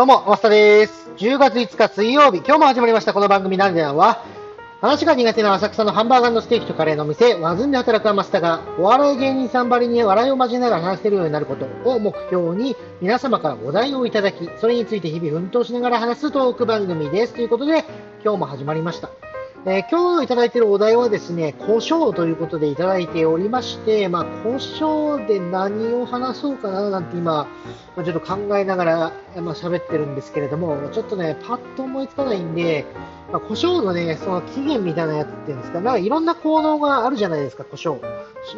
どうも、マスタです。10月5日水曜日、今日も始まりましたこの番組なんでなんは、話が苦手な浅草のハンバーガーのステーキとカレーの店、ワズンで働くマスタが、お笑い芸人さんばりに笑いを交えながら話せるようになることを目標に、皆様からお題をいただき、それについて日々奮闘しながら話すトーク番組です。ということで、今日も始まりました。えー、今日いただいているお題はですね、胡椒ということでいただいておりまして、まあ、胡椒で何を話そうかななんて今、まあちょっと考えながら、まあ、喋ってるんですけれども、ちょっとね、パッと思いつかないんで、まあ、胡椒のね、その起源みたいなやつっていうんですか、なんかいろんな効能があるじゃないですか、胡椒。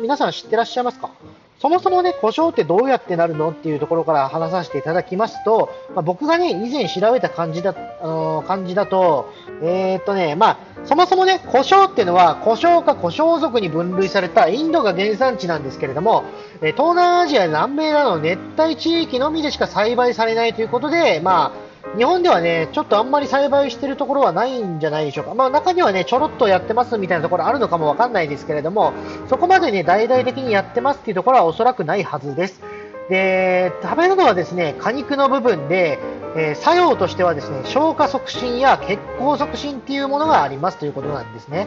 皆さん知ってらっしゃいますか？そもそもね、胡椒ってどうやってなるのっていうところから話させていただきますと、まあ、僕がね、以前調べた感じだ、あのー、感じだと、えー、っとね、まあ、そもそもね、胡椒っていうのは、胡椒か胡椒属に分類されたインドが原産地なんですけれども、東南アジア南米などの熱帯地域のみでしか栽培されないということで、まあ、日本ではね、ちょっとあんまり栽培してるところはないんじゃないでしょうか。まあ中にはね、ちょろっとやってますみたいなところあるのかもわかんないですけれども、そこまでね、大々的にやってますっていうところはおそらくないはずです。で、食べるのはですね、果肉の部分で、えー、作用としてはですね、消化促進や血行促進っていうものがありますということなんですね。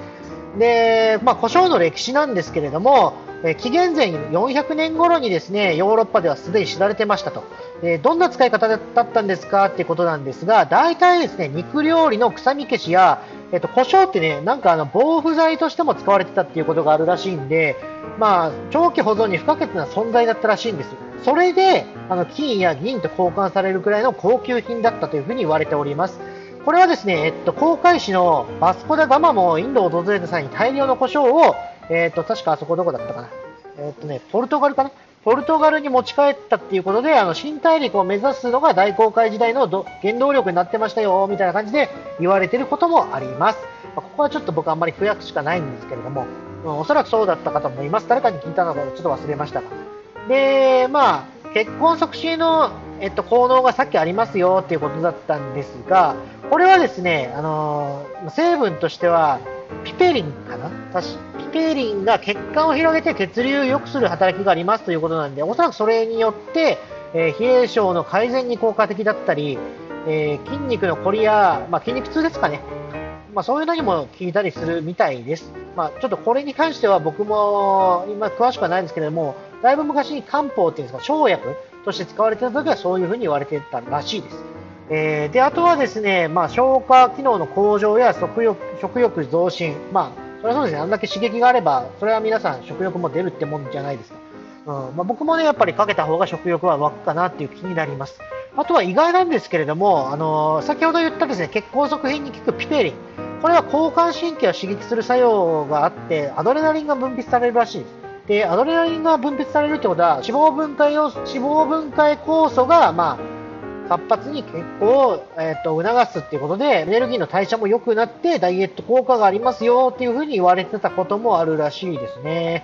で、まあ、胡椒の歴史なんですけれども、え紀元前400年頃にですね、ヨーロッパではすでに知られてましたと。えどんな使い方だったんですかっていうことなんですが、大体ですね、肉料理の臭み消しや、えっ、と、胡椒ってね、なんかあの、防腐剤としても使われてたっていうことがあるらしいんで、まあ、長期保存に不可欠な存在だったらしいんです。それで、あの、金や銀と交換されるくらいの高級品だったというふうに言われております。これはですね、えっと、航海士のバスコダガマもインドを訪れた際に大量の胡椒を、えっと、確かあそこどこだったかな。えっとね、ポルトガルかなポルトガルに持ち帰ったっていうことで、あの、新大陸を目指すのが大航海時代の原動力になってましたよ、みたいな感じで言われてることもあります。まあ、ここはちょっと僕あんまり不訳しかないんですけれども、うん、おそらくそうだったかと思います。誰かに聞いたのかちょっと忘れましたが。で、まあ、結婚促進の、えっと、効能がさっきありますよっていうことだったんですが、これはですね、あのー、成分としては、ピペリンかな？ピペリンが血管を広げて血流を良くする働きがありますということなんで、おそらくそれによって、えー、冷え性の改善に効果的だったり、えー、筋肉のこりや、まあ、筋肉痛ですかね。まあ、そういうのにも効いたりするみたいです。まあ、ちょっとこれに関しては僕も今詳しくはないんですけれども、だいぶ昔に漢方っていうんですか、生薬として使われてた時はそういうふうに言われてたらしいです。えー、で、あとはですね、まあ、消化機能の向上や食欲食欲増進。まあ、それはそうですね、あんだけ刺激があれば、それは皆さん食欲も出るってもんじゃないですか。うんまあ、僕もね、やっぱりかけた方が食欲は湧くかなっていう気になります。あとは意外なんですけれども、あのー、先ほど言ったですね、血行促進に効くピペリン。これは交感神経を刺激する作用があって、アドレナリンが分泌されるらしいです。で、アドレナリンが分泌されるってことは、脂肪分解を、脂肪分解酵素が、まあ、活発に血行を、えーと、促すっていうことで、エネルギーの代謝も良くなって、ダイエット効果がありますよっていうふうに言われてたこともあるらしいですね。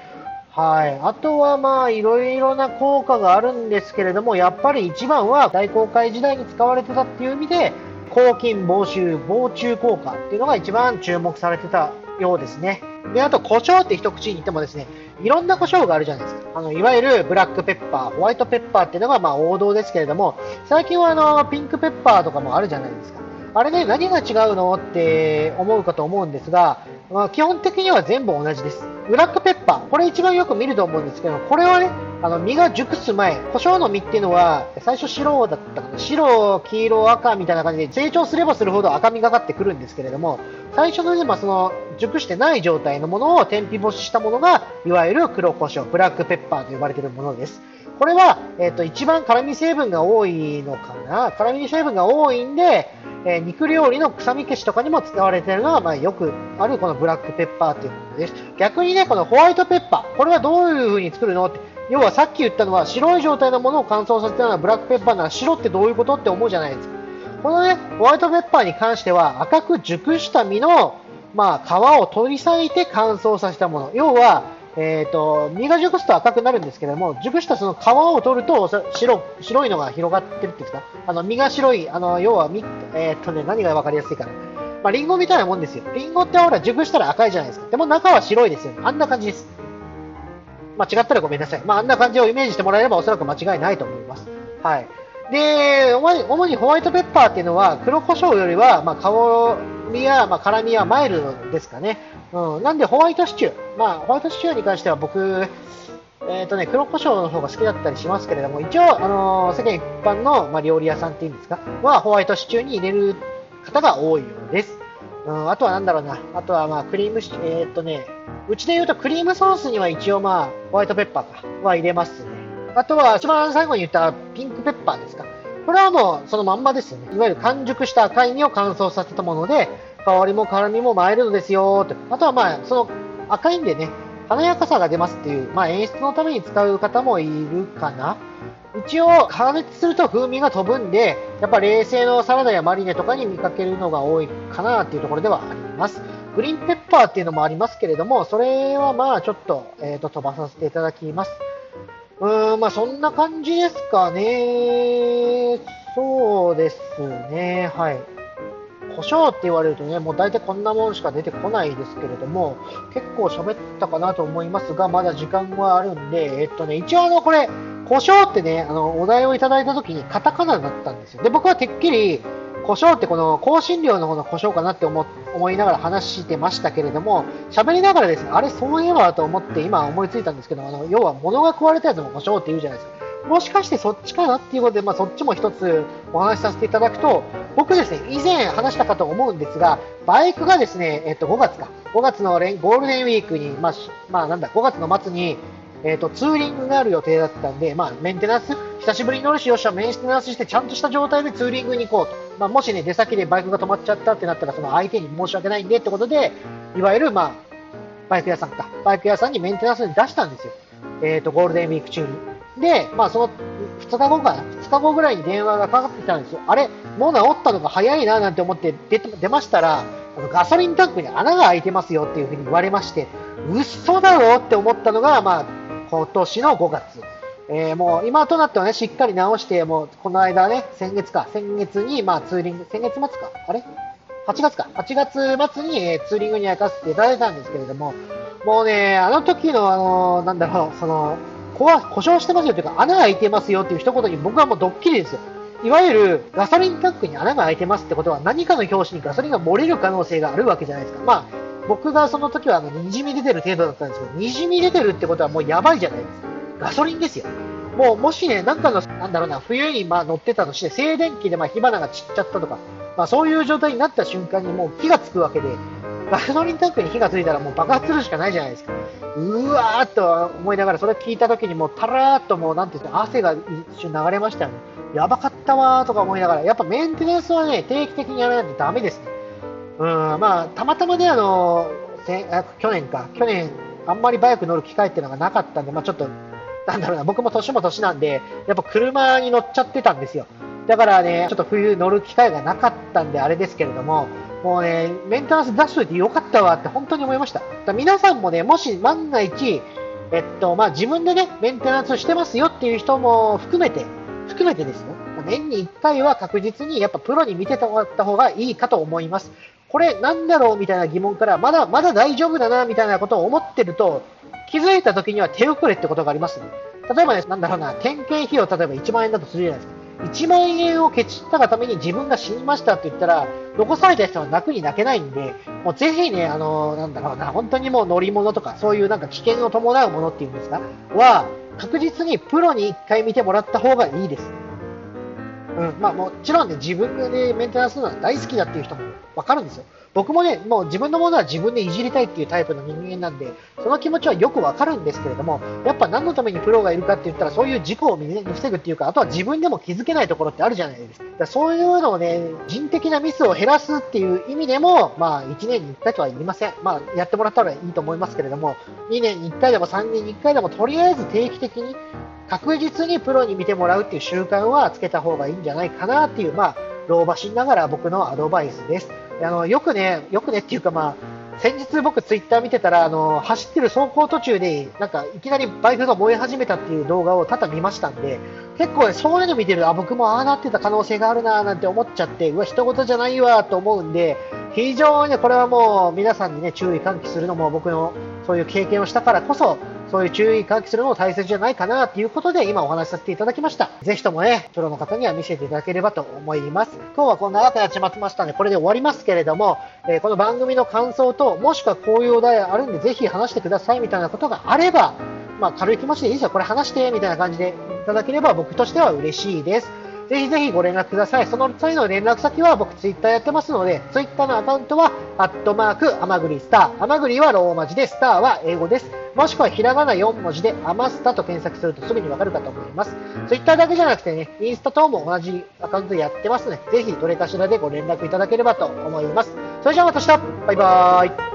はい。あとはまあ、いろいろな効果があるんですけれども、やっぱり一番は大航海時代に使われてたっていう意味で、抗菌、防臭、防虫効果っていうのが一番注目されてたようですね。で、あと、胡椒って一口に言ってもですね、いろんな胡椒があるじゃないですか。あの、いわゆるブラックペッパー、ホワイトペッパーっていうのがまあ王道ですけれども、最近はあの、ピンクペッパーとかもあるじゃないですか。あれね、何が違うのって思うかと思うんですが、まあ、基本的には全部同じです。ブラックペ葉、これ一番よく見ると思うんですけど、これはね、あの、実が熟す前、胡椒の実っていうのは、最初白だったかな。白、黄色、赤みたいな感じで、成長すればするほど赤みがかってくるんですけれども、最初のね、まあ、その、熟してない状態のものを天日干ししたものが、いわゆる黒胡椒、ブラックペッパーと呼ばれているものです。これは、えっ、ー、と、一番辛味成分が多いのかな？辛味成分が多いんで、えー、肉料理の臭み消しとかにも使われているのが、まあ、よくあるこのブラックペッパーというものです。逆にね、このホワイトペッパー、これはどういう風に作るの？って、要はさっき言ったのは白い状態のものを乾燥させたようなブラックペッパーなら白ってどういうことって思うじゃないですか。このね、ホワイトペッパーに関しては赤く熟した実の、まあ、皮を取り裂いて乾燥させたもの。要は、えーと、実が熟すと赤くなるんですけども、熟したその皮を取ると白白いのが広がってるっていうんですか、あの実が白い、あの要は実、えーとね、何が分かりやすいかな、まあ、リンゴみたいなもんですよ。リンゴってほら熟したら赤いじゃないですか。でも中は白いですよ、あんな感じです。まあ、違ったらごめんなさい。まあ、あんな感じをイメージしてもらえればおそらく間違いないと思います。はい。で、主に主にホワイトペッパーっていうのは黒胡椒よりは、まあ、香りや、まあ、辛みはマイルドですかね。うん。なんでホワイトシチュー。まあ、ホワイトシチューに関しては僕、え、ー、とね、黒胡椒の方が好きだったりしますけれども、一応、あのー、世間一般の、まあ、料理屋さんっていうんですか、はホワイトシチューに入れる方が多いようです。うん、あとはなんだろうな。あとはまあ、クリームシ、えっ、ー、とね、うちで言うとクリームソースには一応まあ、ホワイトペッパーか、は入れますね。あとは、一番最後に言ったピンクペッパーですか。これはもうそのまんまですよね。いわゆる完熟した赤い実を乾燥させたもので、香りも辛みもマイルドですよと。あとはまあ、その赤いんでね、華やかさが出ますっていう、まあ演出のために使う方もいるかな。一応、加熱すると風味が飛ぶんで、やっぱ冷製のサラダやマリネとかに見かけるのが多いかなっていうところではあります。グリーンペッパーっていうのもありますけれども、それはまあちょっと、えー、と飛ばさせていただきます。うーん、まあそんな感じですかね。そうですね。はい。胡椒って言われるとね、もう大体こんなもんしか出てこないですけれども、結構喋ったかなと思いますが、まだ時間はあるんで、えっとね、一応あの、これ、胡椒ってね、あの、お題をいただいた時にカタカナだったんですよ。で、僕はてっきり、胡椒ってこの香辛料の方の胡椒かなって思思いながら話してましたけれども、喋りながらですね、あれそういえばと思って今思いついたんですけど、あの、要は物が食われたやつも胡椒って言うじゃないですか。もしかしてそっちかなっていうことで、まあ、そっちも一つお話しさせていただくと、僕ですね、以前話したかと思うんですが、バイクがですね、えっと、5月か、5月のゴールデンウィークに、まあ、まあ、なんだ、5月の末に、えっと、ツーリングがある予定だったんで、まあ、メンテナンス、久しぶりに乗るし、よっしゃ、メンテナンスして、ちゃんとした状態でツーリングに行こうと。まあ、もしね、出先でバイクが止まっちゃったってなったら、その相手に申し訳ないんでってことで、いわゆる、まあ、バイク屋さんか、バイク屋さんにメンテナンスに出したんですよ。えっ、と、ゴールデンウィーク中に。で、まあ、その2日後か、2日後ぐらいに電話がかかってきたんですよ。あれ、もう治ったのが早いななんて思って出出ましたら、ガソリンタンクに穴が開いてますよっていうふに言われまして、嘘だろって思ったのが、まあ、今年の5月。えー、もう今となってはね、しっかり直して、もうこの間ね、先月か、先月に、まあツーリング、先月末か、あれ ?8 月か、8月末に、えー、ツーリングに行かせていただいたんですけれども、もうね、あの時の、あのー、なんだろう、その、故障してますよというか、穴が開いてますよっていう一言に僕はもうドッキリですよ。いわゆるガソリンタンクに穴が開いてますってことは何かの拍子にガソリンが漏れる可能性があるわけじゃないですか。まあ、僕がその時はあのにじみ出てる程度だったんですけど、にじみ出てるってことはもうやばいじゃないですか。ガソリンですよ。もうもしね、なんかの、なんだろうな、冬にまあ乗ってたとして、静電気でま火花が散っちゃったとか、まあそういう状態になった瞬間にもう火がつくわけで、ガソリンタンクに火がついたらもう爆発するしかないじゃないですか。うわーっと思いながら、それ聞いた時にもうたらーっともうなんていうか、汗が一瞬流れましたよね。やばかったわーとか思いながら、やっぱメンテナンスはね、定期的にやらないとダメですね。うん、まあ、たまたまね、あの、去年か、去年、あんまりバイク乗る機会っていうのがなかったんで、まあちょっと、なんだろうな、僕も年も年なんで、やっぱ車に乗っちゃってたんですよ。だからね、ちょっと冬乗る機会がなかったんであれですけれども、もうね、メンテナンス出しといてよかったわって本当に思いました。皆さんもね、もし万が一、えっと、まあ、自分でね、メンテナンスしてますよっていう人も含めて、含めてですよ。年に1回は確実にやっぱプロに見てもらった方がいいかと思います。これなんだろうみたいな疑問から、まだ、まだ大丈夫だなみたいなことを思ってると、気づいた時には手遅れってことがありますね。例えばね、なんだろうな、点検費用例えば1万円だとするじゃないですか。1万円をケチったがために自分が死にましたって言ったら、残された人は泣くに泣けないんで、もうぜひね、あの、なんだろうな、本当にもう乗り物とか、そういうなんか危険を伴うものっていうんですか、は、確実にプロに1回見てもらった方がいいです。うん、まあもちろんね、自分でメンテナンスするのは大好きだっていう人も分かるんですよ。僕もね、もう自分のものは自分でいじりたいっていうタイプの人間なんで、その気持ちはよくわかるんですけれども、やっぱ何のためにプロがいるかって言ったら、そういう事故を防ぐっていうか、あとは自分でも気づけないところってあるじゃないですか。だそういうのをね、人的なミスを減らすっていう意味でも、まあ、1年に1回とは言いません。まあ、やってもらったらいいと思いますけれども、2年に1回でも3年に1回でも、とりあえず定期的に、確実にプロに見てもらうっていう習慣はつけた方がいいんじゃないかなっていう、まあ、老婆しながら僕のアドバイスです。あの、よくね、よくねっていうかまあ、先日僕ツイッター見てたら、あの、走ってる走行途中で、なんかいきなりバイクが燃え始めたっていう動画を多々見ましたんで、結構、そういうの見てるあ、僕もああなってた可能性があるなーなんて思っちゃって、うわ、人事じゃないわと思うんで、非常に、これはもう皆さんにね、注意喚起するのも僕のそういう経験をしたからこそ、そういう注意喚起するのも大切じゃないかなということで、今お話しさせていただきました。ぜひともね、プロの方には見せていただければと思います。今日はこんな長くなっちまってましたね、これで終わりますけれども、えー、この番組の感想と、もしくはこういうお題あるんで、ぜひ話してくださいみたいなことがあれば、まあ、軽い気持ちでいいですよ。これ話して、みたいな感じでいただければ僕としては嬉しいです。ぜひぜひご連絡ください。その際の連絡先は僕ツイッターやってますので、ツイッターのアカウントは、アットマーク、アマグリスター。アマグリはローマ字で、スターは英語です。もしくはひらがな4文字で、アマスタと検索するとすぐにわかるかと思います。ツイッターだけじゃなくてね、インスタ等も同じアカウントでやってますので、ぜひどれかしらでご連絡いただければと思います。それじゃあまた明日バイバーイ